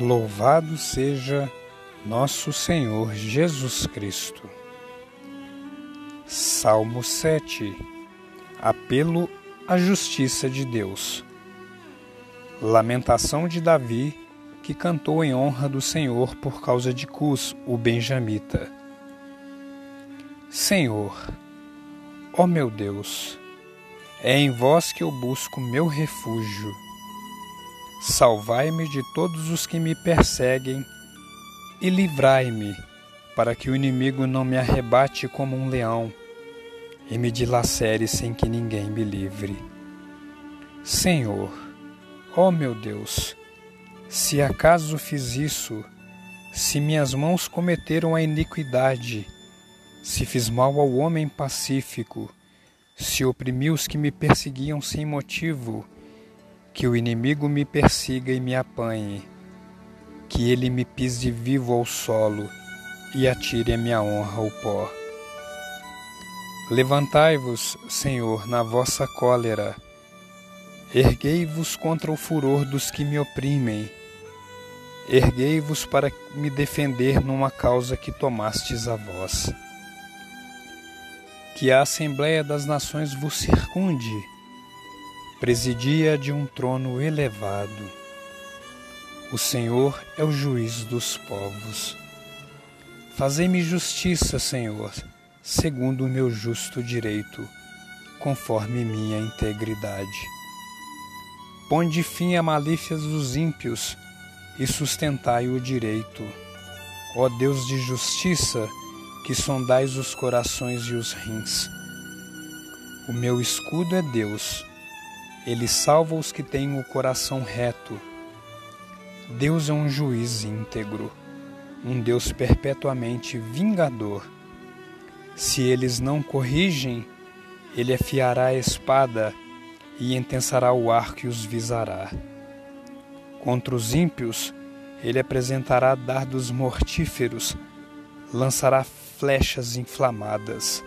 Louvado seja nosso Senhor Jesus Cristo. Salmo 7 Apelo à justiça de Deus. Lamentação de Davi, que cantou em honra do Senhor por causa de Cus, o benjamita. Senhor, ó meu Deus, é em vós que eu busco meu refúgio Salvai-me de todos os que me perseguem e livrai-me, para que o inimigo não me arrebate como um leão e me dilacere sem que ninguém me livre. Senhor, ó meu Deus, se acaso fiz isso, se minhas mãos cometeram a iniquidade, se fiz mal ao homem pacífico, se oprimi os que me perseguiam sem motivo, que o inimigo me persiga e me apanhe, que ele me pise vivo ao solo e atire a minha honra ao pó. Levantai-vos, Senhor, na vossa cólera, erguei-vos contra o furor dos que me oprimem, erguei-vos para me defender numa causa que tomastes a vós. Que a Assembleia das Nações vos circunde, presidia de um trono elevado. O Senhor é o juiz dos povos. Fazei-me justiça, Senhor, segundo o meu justo direito, conforme minha integridade. Ponde fim a malícias dos ímpios e sustentai o direito. Ó Deus de justiça, que sondais os corações e os rins. O meu escudo é Deus ele salva os que têm o coração reto. Deus é um juiz íntegro, um Deus perpetuamente vingador. Se eles não corrigem, ele afiará a espada e intensará o arco e os visará. Contra os ímpios, ele apresentará dardos mortíferos, lançará flechas inflamadas.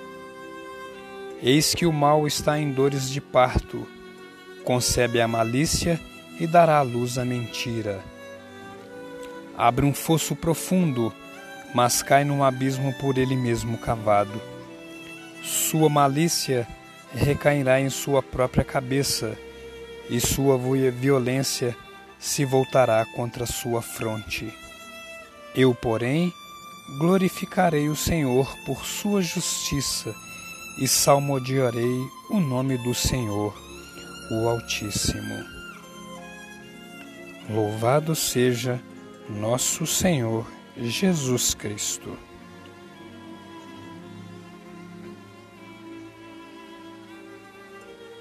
Eis que o mal está em dores de parto concebe a malícia e dará à luz a mentira. Abre um fosso profundo, mas cai num abismo por ele mesmo cavado. Sua malícia recairá em sua própria cabeça, e sua violência se voltará contra sua fronte. Eu, porém, glorificarei o Senhor por sua justiça e salmodiarei o nome do Senhor o Altíssimo. Louvado seja nosso Senhor Jesus Cristo.